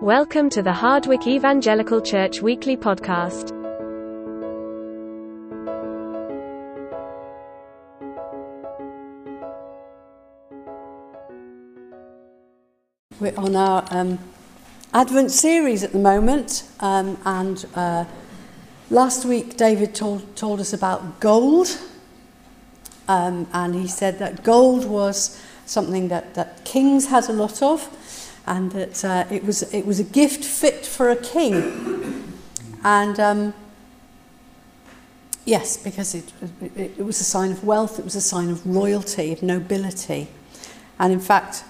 Welcome to the Hardwick Evangelical Church Weekly Podcast. We're on our um, Advent series at the moment, um, and uh, last week David told, told us about gold, um, and he said that gold was something that, that kings had a lot of, and that uh, it, was, it was a gift fit for a king. And um, yes, because it, it, it was a sign of wealth, it was a sign of royalty, of nobility. And in fact,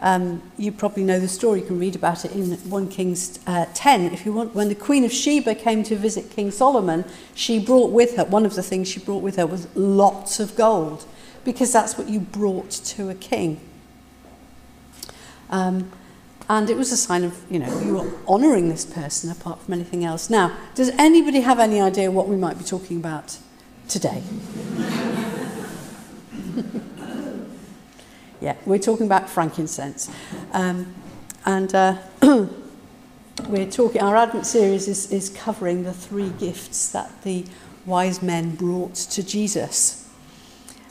um, you probably know the story, you can read about it in 1 Kings uh, 10. If you want, when the Queen of Sheba came to visit King Solomon, she brought with her, one of the things she brought with her was lots of gold, because that's what you brought to a king. Um, and it was a sign of, you know, you were honouring this person apart from anything else. Now, does anybody have any idea what we might be talking about today? yeah, we're talking about frankincense. Um, and uh, we're talking, our Advent series is, is covering the three gifts that the wise men brought to Jesus.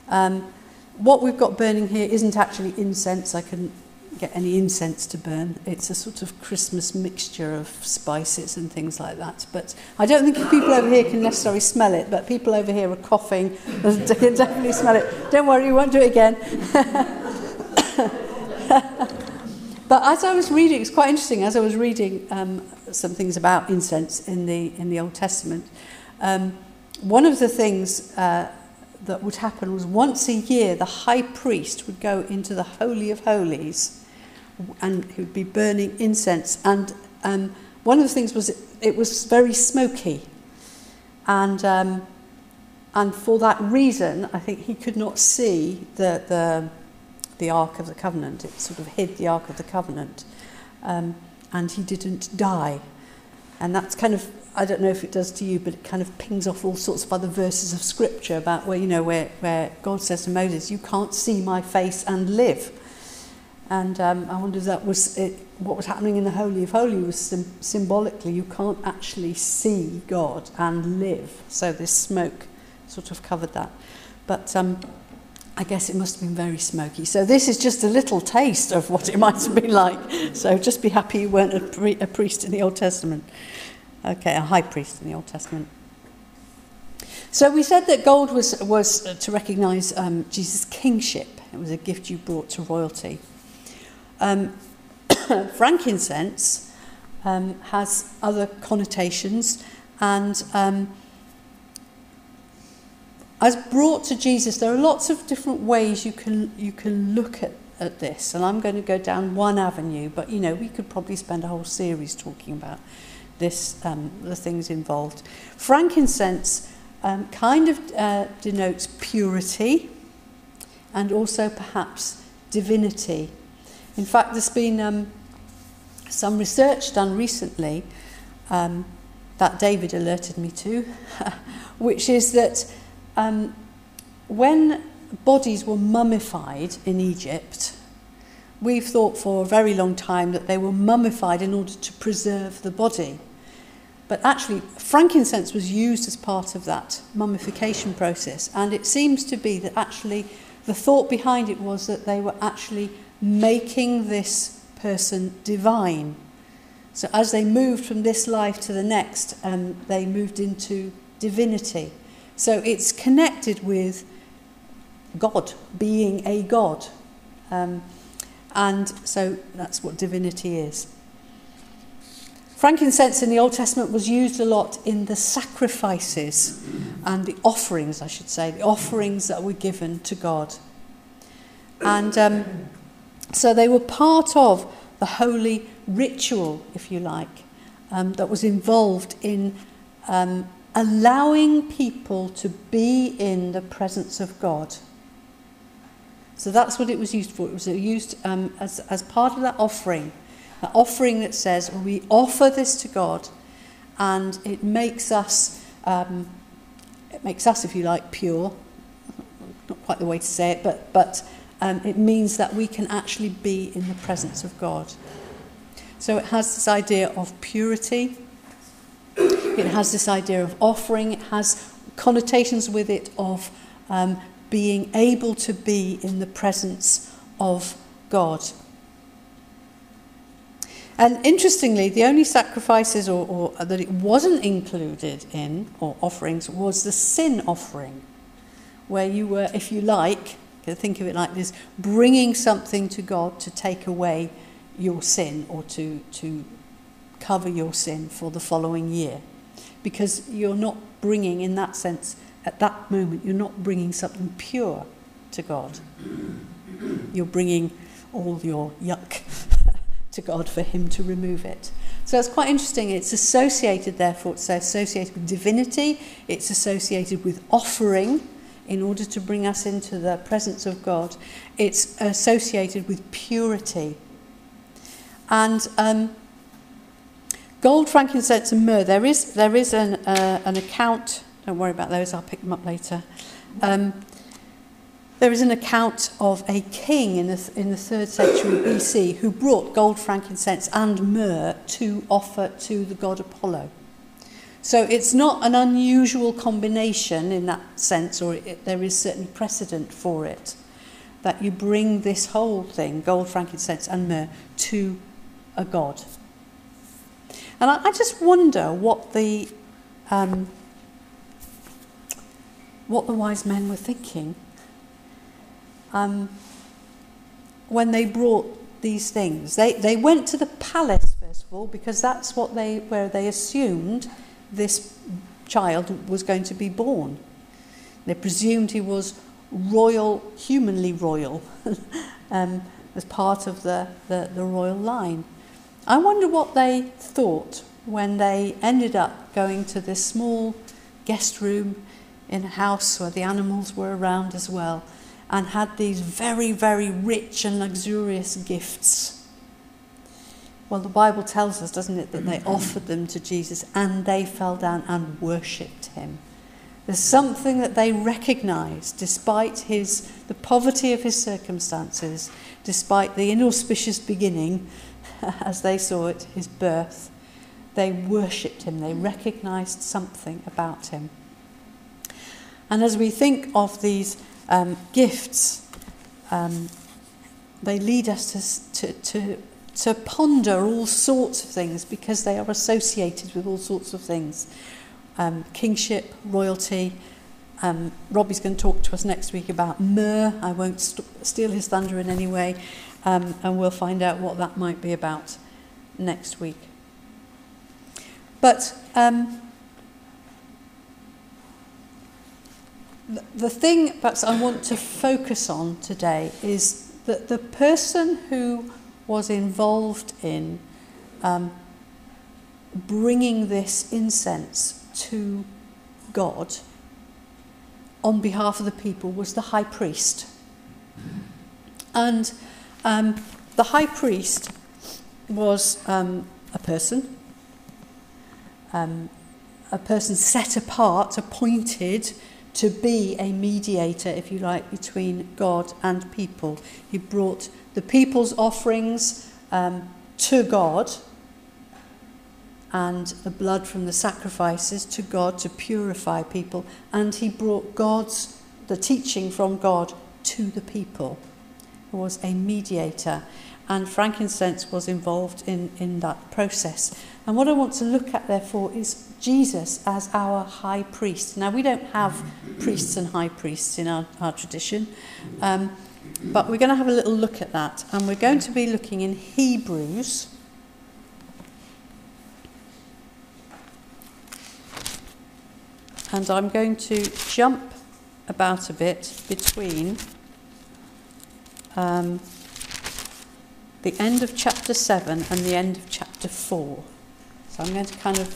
Um, what we've got burning here isn't actually incense. I couldn't get any incense to burn. It's a sort of Christmas mixture of spices and things like that. But I don't think people over here can necessarily smell it, but people over here are coughing. They can definitely smell it. Don't worry, we won't do it again. but as I was reading, it's quite interesting, as I was reading um, some things about incense in the, in the Old Testament, um, one of the things uh, that would happen was once a year the high priest would go into the Holy of Holies and he would be burning incense. And um, one of the things was it, it was very smoky. And, um, and for that reason, I think he could not see the, the, the Ark of the Covenant. It sort of hid the Ark of the Covenant. Um, and he didn't die. And that's kind of, I don't know if it does to you, but it kind of pings off all sorts of other verses of scripture about where, you know, where, where God says to Moses, you can't see my face and live. And um, I wonder if that was it, what was happening in the Holy of Holy was sim symbolically you can't actually see God and live. So this smoke sort of covered that. But um, I guess it must have been very smoky. So this is just a little taste of what it might have been like. So just be happy you weren't a, pri a priest in the Old Testament. Okay, a high priest in the Old Testament. So we said that gold was, was to recognize um, Jesus' kingship. It was a gift you brought to royalty. Um, frankincense um, has other connotations and um, as brought to Jesus, there are lots of different ways you can, you can look at, at this. And I'm going to go down one avenue, but you know, we could probably spend a whole series talking about this, um, the things involved. Frankincense um, kind of uh, denotes purity and also perhaps divinity. In fact, there's been um, some research done recently um, that David alerted me to, which is that um, when bodies were mummified in Egypt, we've thought for a very long time that they were mummified in order to preserve the body. But actually, frankincense was used as part of that mummification process. And it seems to be that actually the thought behind it was that they were actually making this person divine. So as they moved from this life to the next, um, they moved into divinity. So it's connected with God, being a God. Um, and so that's what divinity is. Frankincense in the Old Testament was used a lot in the sacrifices and the offerings, I should say, the offerings that were given to God. And um, so they were part of the holy ritual, if you like, um, that was involved in um, allowing people to be in the presence of God. So that's what it was used for. It was used um, as, as part of that offering, an offering that says, we offer this to God, and it makes us, um, it makes us, if you like, pure. Not quite the way to say it, but, but um, it means that we can actually be in the presence of God. So it has this idea of purity, it has this idea of offering, it has connotations with it of um, being able to be in the presence of God. And interestingly, the only sacrifices or, or that it wasn't included in, or offerings, was the sin offering, where you were, if you like, think of it like this, bringing something to God to take away your sin or to, to cover your sin for the following year. Because you're not bringing, in that sense, at that moment, you're not bringing something pure to God. You're bringing all your yuck to God for Him to remove it. So it's quite interesting. It's associated, therefore, it's associated with divinity, it's associated with offering in order to bring us into the presence of God. It's associated with purity. And um, gold, frankincense, and myrrh, there is, there is an, uh, an account, don't worry about those, I'll pick them up later. Um, there is an account of a king in the, in the 3rd century BC who brought gold, frankincense, and myrrh to offer to the god Apollo. So it's not an unusual combination in that sense, or it, there is certainly precedent for it, that you bring this whole thing, gold, frankincense, and myrrh, to a god. And I, I just wonder what the um, what the wise men were thinking um, when they brought these things. They, they went to the palace, first of all, because that's what they, where they assumed this child was going to be born. They presumed he was royal, humanly royal, um, as part of the, the, the royal line. I wonder what they thought when they ended up going to this small guest room in a house where the animals were around as well and had these very, very rich and luxurious gifts Well, the Bible tells us, doesn't it, that they offered them to Jesus and they fell down and worshipped him. There's something that they recognized despite his, the poverty of his circumstances, despite the inauspicious beginning, as they saw it, his birth. They worshipped him, they recognized something about him. And as we think of these um, gifts, um, they lead us to, to, to to ponder all sorts of things because they are associated with all sorts of things. Um, kingship, royalty. Um, Robbie's going to talk to us next week about myrrh. I won't st- steal his thunder in any way, um, and we'll find out what that might be about next week. But um, the, the thing perhaps I want to focus on today is that the person who was involved in um, bringing this incense to God on behalf of the people was the high priest. And um, the high priest was um, a person, um, a person set apart, appointed to be a mediator, if you like, between God and people. He brought the people's offerings um, to God and the blood from the sacrifices to God to purify people. And he brought God's, the teaching from God to the people. He was a mediator. And frankincense was involved in, in that process. And what I want to look at, therefore, is Jesus as our high priest. Now, we don't have priests and high priests in our, our tradition. Um, but we're going to have a little look at that, and we're going to be looking in Hebrews. And I'm going to jump about a bit between um, the end of chapter 7 and the end of chapter 4. So I'm going to kind of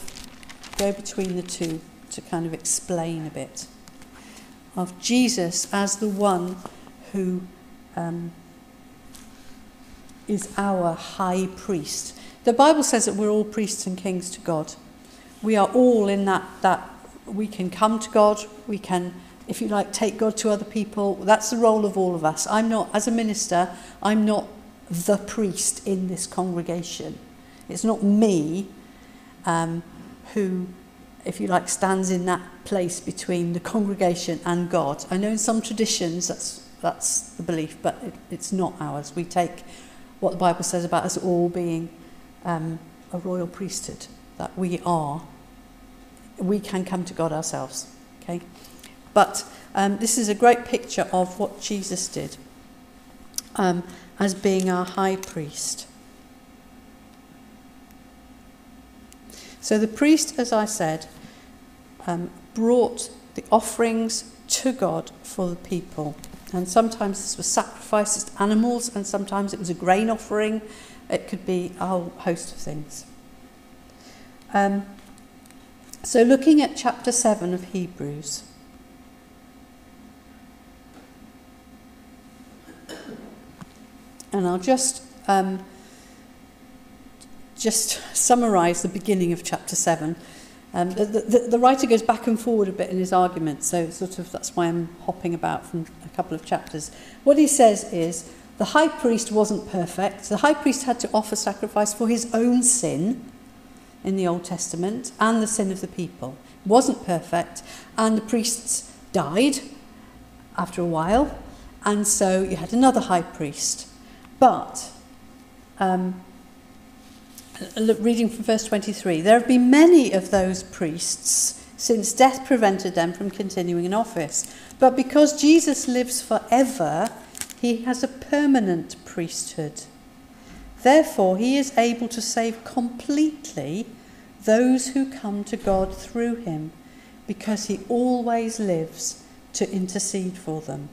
go between the two to kind of explain a bit of Jesus as the one who um, is our high priest. The Bible says that we're all priests and kings to God. We are all in that, that we can come to God, we can if you like, take God to other people. That's the role of all of us. I'm not, as a minister, I'm not the priest in this congregation. It's not me um, who, if you like, stands in that place between the congregation and God. I know in some traditions that's, that's the belief, but it, it's not ours. We take what the Bible says about us all being um, a royal priesthood, that we are. We can come to God ourselves. Okay? But um, this is a great picture of what Jesus did um, as being our high priest. So the priest, as I said, um, brought the offerings to God for the people. And sometimes this was sacrificed to animals, and sometimes it was a grain offering. It could be a whole host of things. Um, so, looking at chapter 7 of Hebrews. And I'll just um, just summarize the beginning of chapter 7. Um, the, the, the writer goes back and forward a bit in his argument, so sort of that's why I'm hopping about from a couple of chapters. What he says is the high priest wasn't perfect. The high priest had to offer sacrifice for his own sin in the Old Testament and the sin of the people. It wasn't perfect, and the priests died after a while, and so you had another high priest. But um, reading from verse 23 there have been many of those priests since death prevented them from continuing in office. But because Jesus lives forever, he has a permanent priesthood. Therefore, he is able to save completely those who come to God through him, because he always lives to intercede for them.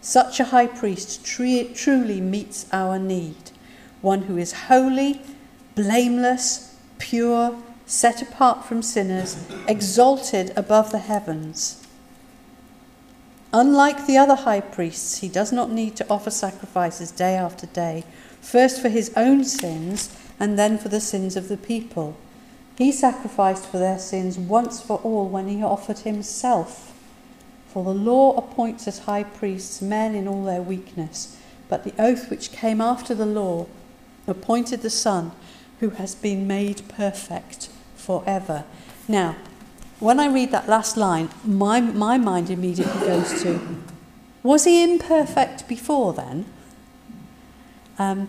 Such a high priest truly meets our need one who is holy, blameless, pure, set apart from sinners, exalted above the heavens. Unlike the other high priests, he does not need to offer sacrifices day after day, first for his own sins and then for the sins of the people. He sacrificed for their sins once for all when he offered himself. For the law appoints as high priests men in all their weakness, but the oath which came after the law appointed the Son who has been made perfect forever. Now, when I read that last line, my, my mind immediately goes to, was he imperfect before then? Um,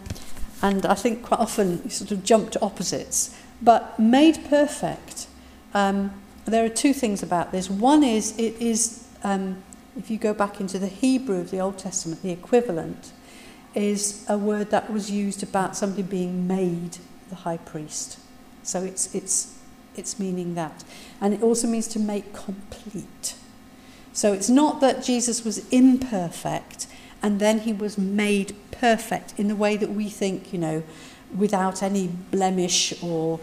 and I think quite often you sort of jump to opposites. But made perfect, um, there are two things about this. One is, it is, um, if you go back into the Hebrew of the Old Testament, the equivalent is a word that was used about somebody being made the high priest. So it's, it's, it's meaning that. And it also means to make complete. So it's not that Jesus was imperfect and then he was made perfect in the way that we think, you know, without any blemish or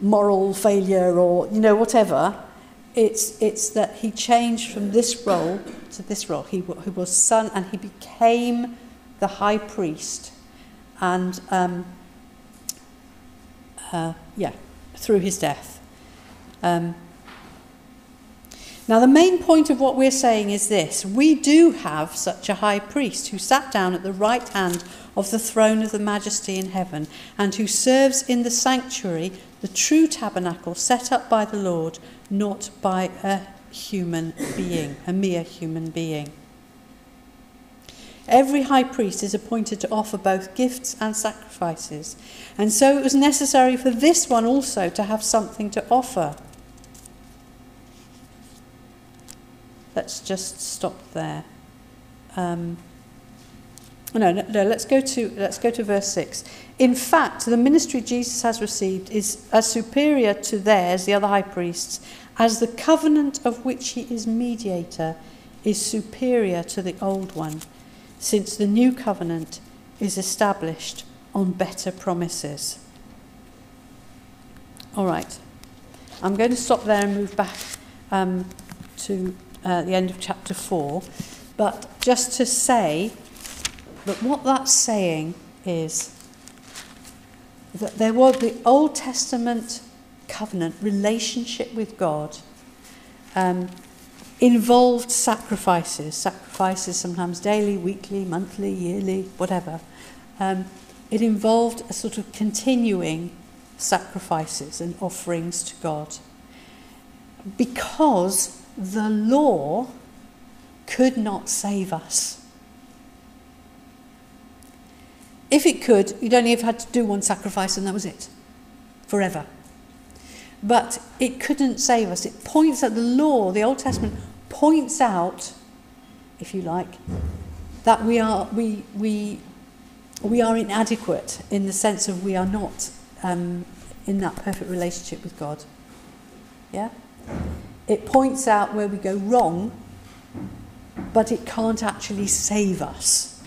moral failure or, you know, whatever. It's, it's that he changed from this role to this role. He, he was son and he became the high priest, and um, uh, yeah, through his death. Um, now, the main point of what we're saying is this we do have such a high priest who sat down at the right hand of the throne of the majesty in heaven and who serves in the sanctuary, the true tabernacle set up by the Lord, not by a human being, a mere human being. Every high priest is appointed to offer both gifts and sacrifices. And so it was necessary for this one also to have something to offer. Let's just stop there. Um, no, no, no, let's go to let's go to verse 6. In fact, the ministry Jesus has received is as superior to theirs, the other high priests, as the covenant of which he is mediator is superior to the old one since the new covenant is established on better promises. All right. I'm going to stop there and move back um, to uh, the end of chapter 4. But just to say that what that's saying is that there was the Old Testament covenant relationship with God um, involved sacrifices, sacrifices sometimes daily, weekly, monthly, yearly, whatever. Um, it involved a sort of continuing sacrifices and offerings to God. Because the law could not save us. If it could, you'd only have had to do one sacrifice and that was it, forever. But it couldn't save us. It points at the law, the Old Testament points out, if you like, that we are, we, we, we are inadequate in the sense of we are not um, in that perfect relationship with God. Yeah? It points out where we go wrong, but it can't actually save us.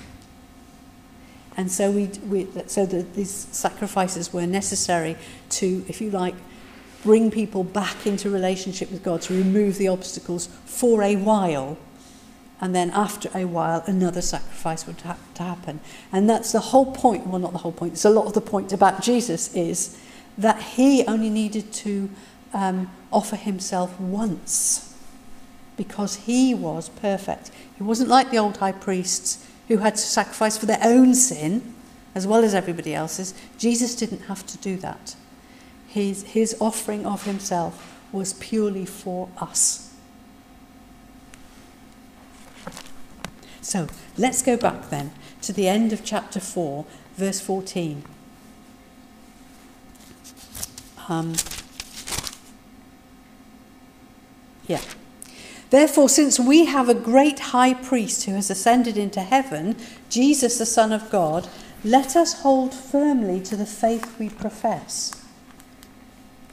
And so, we, we, so the, these sacrifices were necessary to, if you like, bring people back into relationship with God, to remove the obstacles for a while. And then after a while, another sacrifice would have to happen. And that's the whole point. Well, not the whole point. It's a lot of the point about Jesus is that he only needed to um, offer himself once because he was perfect. He wasn't like the old high priests who had to sacrifice for their own sin as well as everybody else's. Jesus didn't have to do that. His, his offering of himself was purely for us. So let's go back then to the end of chapter 4, verse 14. Um, yeah. Therefore, since we have a great high priest who has ascended into heaven, Jesus, the Son of God, let us hold firmly to the faith we profess.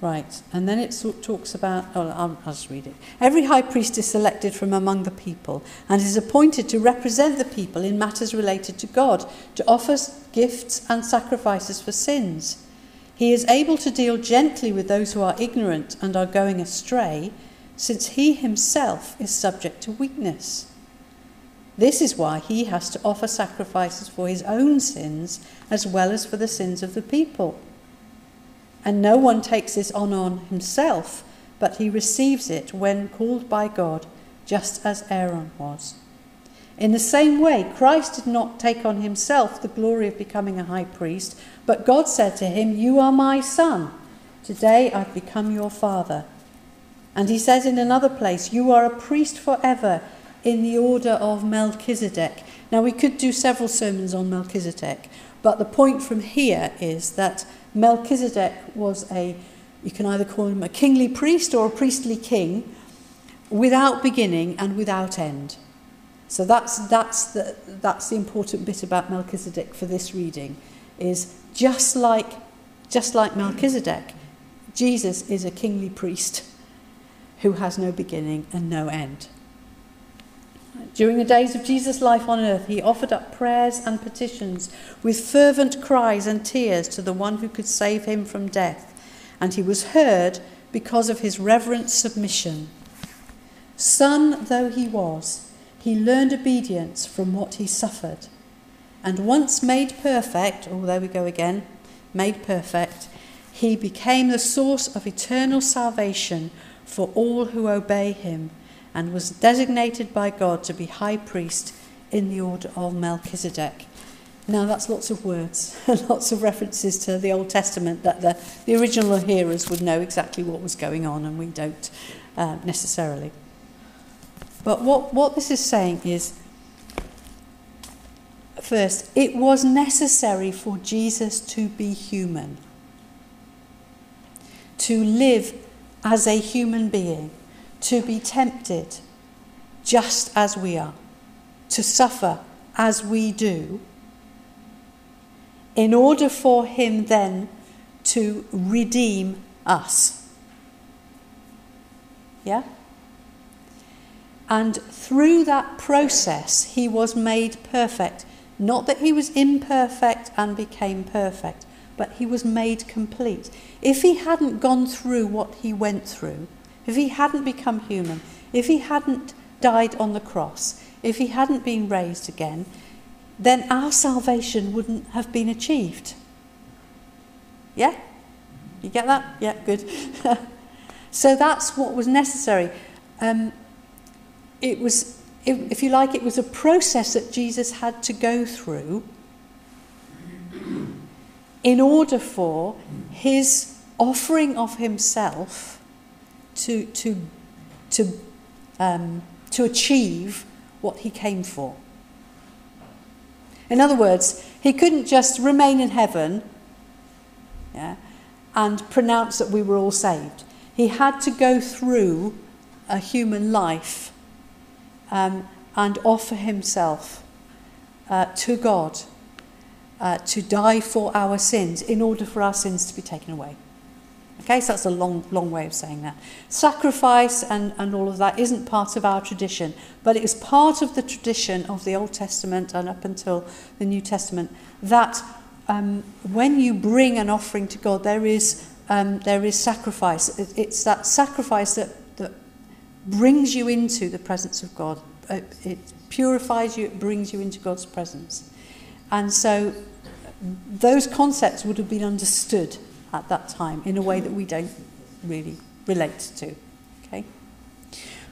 Right, and then it talks about, oh, I'll, I'll just read it. Every high priest is selected from among the people and is appointed to represent the people in matters related to God, to offer gifts and sacrifices for sins. He is able to deal gently with those who are ignorant and are going astray, since he himself is subject to weakness. This is why he has to offer sacrifices for his own sins as well as for the sins of the people. And no one takes this honour on himself, but he receives it when called by God, just as Aaron was. In the same way, Christ did not take on himself the glory of becoming a high priest, but God said to him, You are my son. Today I've become your father. And he says in another place, You are a priest forever in the order of Melchizedek. Now, we could do several sermons on Melchizedek, but the point from here is that Melchizedek was a, you can either call him a kingly priest or a priestly king, without beginning and without end. So that's, that's, the, that's the important bit about Melchizedek for this reading, is just like, just like Melchizedek, Jesus is a kingly priest who has no beginning and no end. During the days of Jesus' life on earth, he offered up prayers and petitions with fervent cries and tears to the one who could save him from death, and he was heard because of his reverent submission. Son though he was, he learned obedience from what he suffered. And once made perfect, oh, there we go again, made perfect, he became the source of eternal salvation for all who obey him and was designated by God to be high priest in the order of Melchizedek. Now, that's lots of words, lots of references to the Old Testament that the, the original hearers would know exactly what was going on, and we don't uh, necessarily. But what, what this is saying is first, it was necessary for Jesus to be human, to live as a human being to be tempted just as we are, to suffer as we do, in order for him then to redeem us. Yeah? And through that process, he was made perfect. Not that he was imperfect and became perfect, but he was made complete. If he hadn't gone through what he went through, if he hadn't become human, if he hadn't died on the cross, if he hadn't been raised again, then our salvation wouldn't have been achieved. Yeah? You get that? Yeah, good. so that's what was necessary. Um, it was, if you like, it was a process that Jesus had to go through in order for his offering of himself to, to, to, um, to achieve what he came for. In other words, he couldn't just remain in heaven yeah, and pronounce that we were all saved. He had to go through a human life um, and offer himself uh, to God uh, to die for our sins in order for our sins to be taken away. Okay, so that's a long, long way of saying that. Sacrifice and, and all of that isn't part of our tradition, but it is part of the tradition of the Old Testament and up until the New Testament that um, when you bring an offering to God, there is, um, there is sacrifice. It, it's that sacrifice that, that brings you into the presence of God. It, it purifies you, it brings you into God's presence. And so those concepts would have been understood at that time in a way that we don't really relate to. Okay?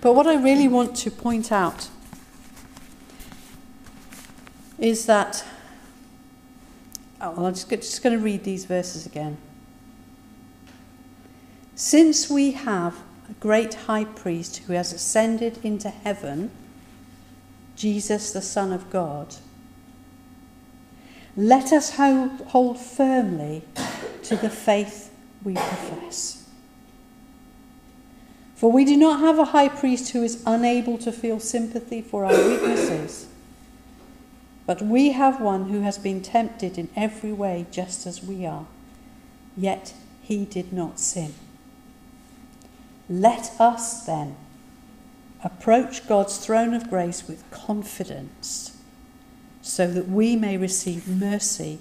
But what I really want to point out is that. Oh, well, I'm just, just going to read these verses again. Since we have a great high priest who has ascended into heaven, Jesus, the Son of God, let us hold, hold firmly to the faith we profess. For we do not have a high priest who is unable to feel sympathy for our weaknesses, but we have one who has been tempted in every way just as we are, yet he did not sin. Let us then approach God's throne of grace with confidence so that we may receive mercy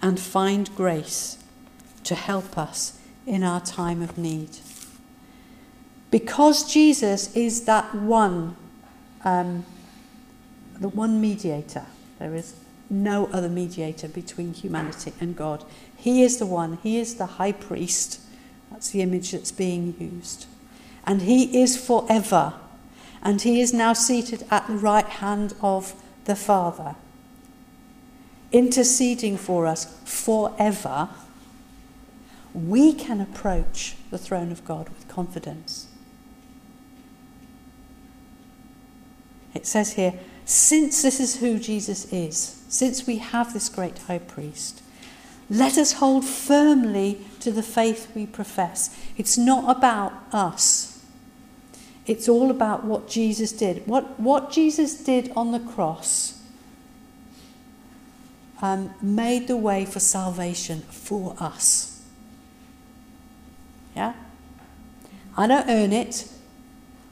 and find grace to help us in our time of need. Because Jesus is that one, um, the one mediator, there is no other mediator between humanity and God. He is the one, He is the high priest. That's the image that's being used. And He is forever. And He is now seated at the right hand of the Father, interceding for us forever we can approach the throne of God with confidence. It says here, since this is who Jesus is, since we have this great high priest, let us hold firmly to the faith we profess. It's not about us. It's all about what Jesus did. What, what Jesus did on the cross um, made the way for salvation for us. Yeah? I don't earn it.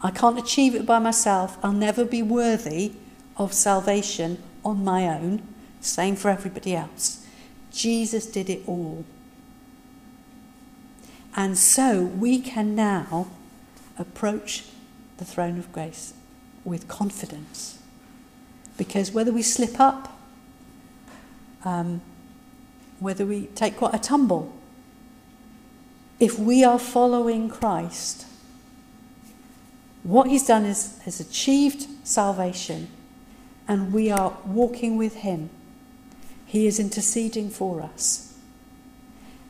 I can't achieve it by myself. I'll never be worthy of salvation on my own. Same for everybody else. Jesus did it all. And so we can now approach the throne of grace with confidence. Because whether we slip up, um, whether we take quite a tumble, if we are following Christ, what he's done is has achieved salvation and we are walking with him. He is interceding for us.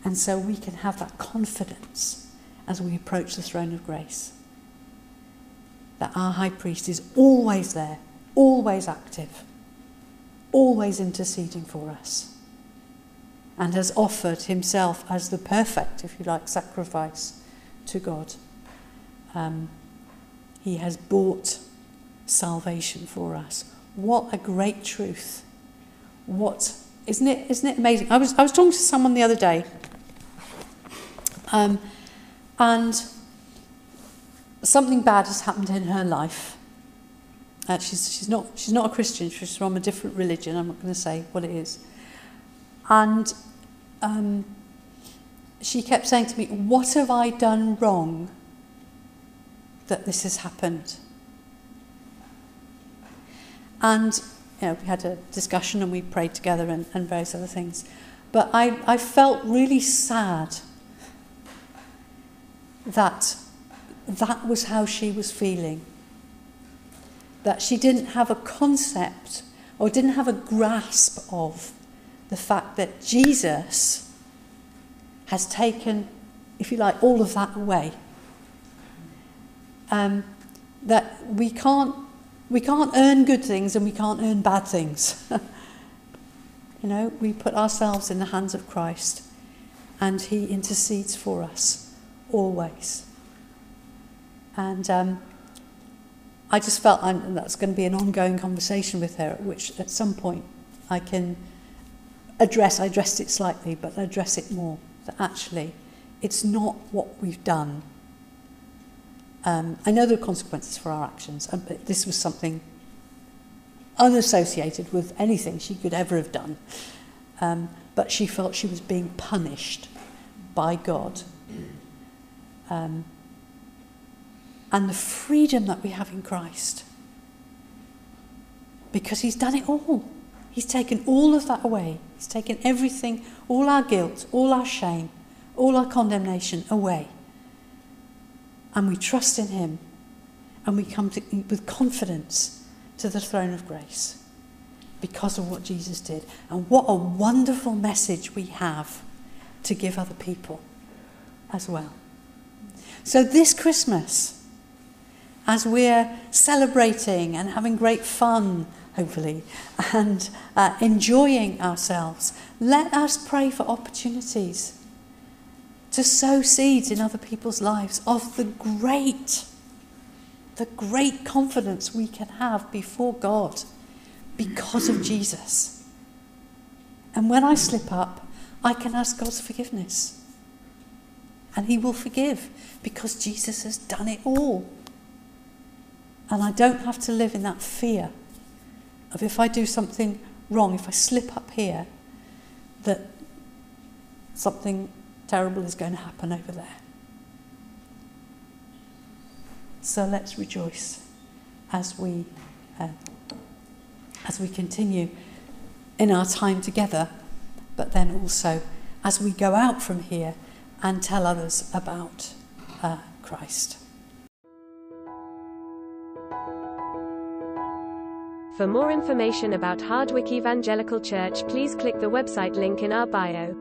And so we can have that confidence as we approach the throne of grace. That our high priest is always there, always active, always interceding for us and has offered himself as the perfect, if you like, sacrifice to God. Um, he has bought salvation for us. What a great truth. What isn't it isn't it amazing? I was I was talking to someone the other day. Um, and something bad has happened in her life. Uh, she's, she's, not, she's not a Christian, she's from a different religion. I'm not going to say what it is. And um, she kept saying to me, What have I done wrong that this has happened? And you know, we had a discussion and we prayed together and, and various other things. But I, I felt really sad that that was how she was feeling. That she didn't have a concept or didn't have a grasp of the fact that Jesus has taken, if you like, all of that away. Um, that we can't, we can't earn good things and we can't earn bad things. you know, we put ourselves in the hands of Christ and He intercedes for us always. And um, I just felt I'm, that's going to be an ongoing conversation with her, which at some point I can address. I addressed it slightly, but I address it more. That actually, it's not what we've done. Um, I know there are consequences for our actions, but this was something unassociated with anything she could ever have done. Um, but she felt she was being punished by God. Um, and the freedom that we have in Christ. Because He's done it all. He's taken all of that away. He's taken everything, all our guilt, all our shame, all our condemnation away. And we trust in Him and we come to, with confidence to the throne of grace because of what Jesus did. And what a wonderful message we have to give other people as well. So, this Christmas, as we're celebrating and having great fun, hopefully, and uh, enjoying ourselves, let us pray for opportunities to sow seeds in other people's lives of the great, the great confidence we can have before God because of Jesus. And when I slip up, I can ask God's forgiveness. And He will forgive because Jesus has done it all. And I don't have to live in that fear of if I do something wrong, if I slip up here, that something terrible is going to happen over there. So let's rejoice as we, uh, as we continue in our time together, but then also as we go out from here and tell others about uh, Christ. For more information about Hardwick Evangelical Church, please click the website link in our bio.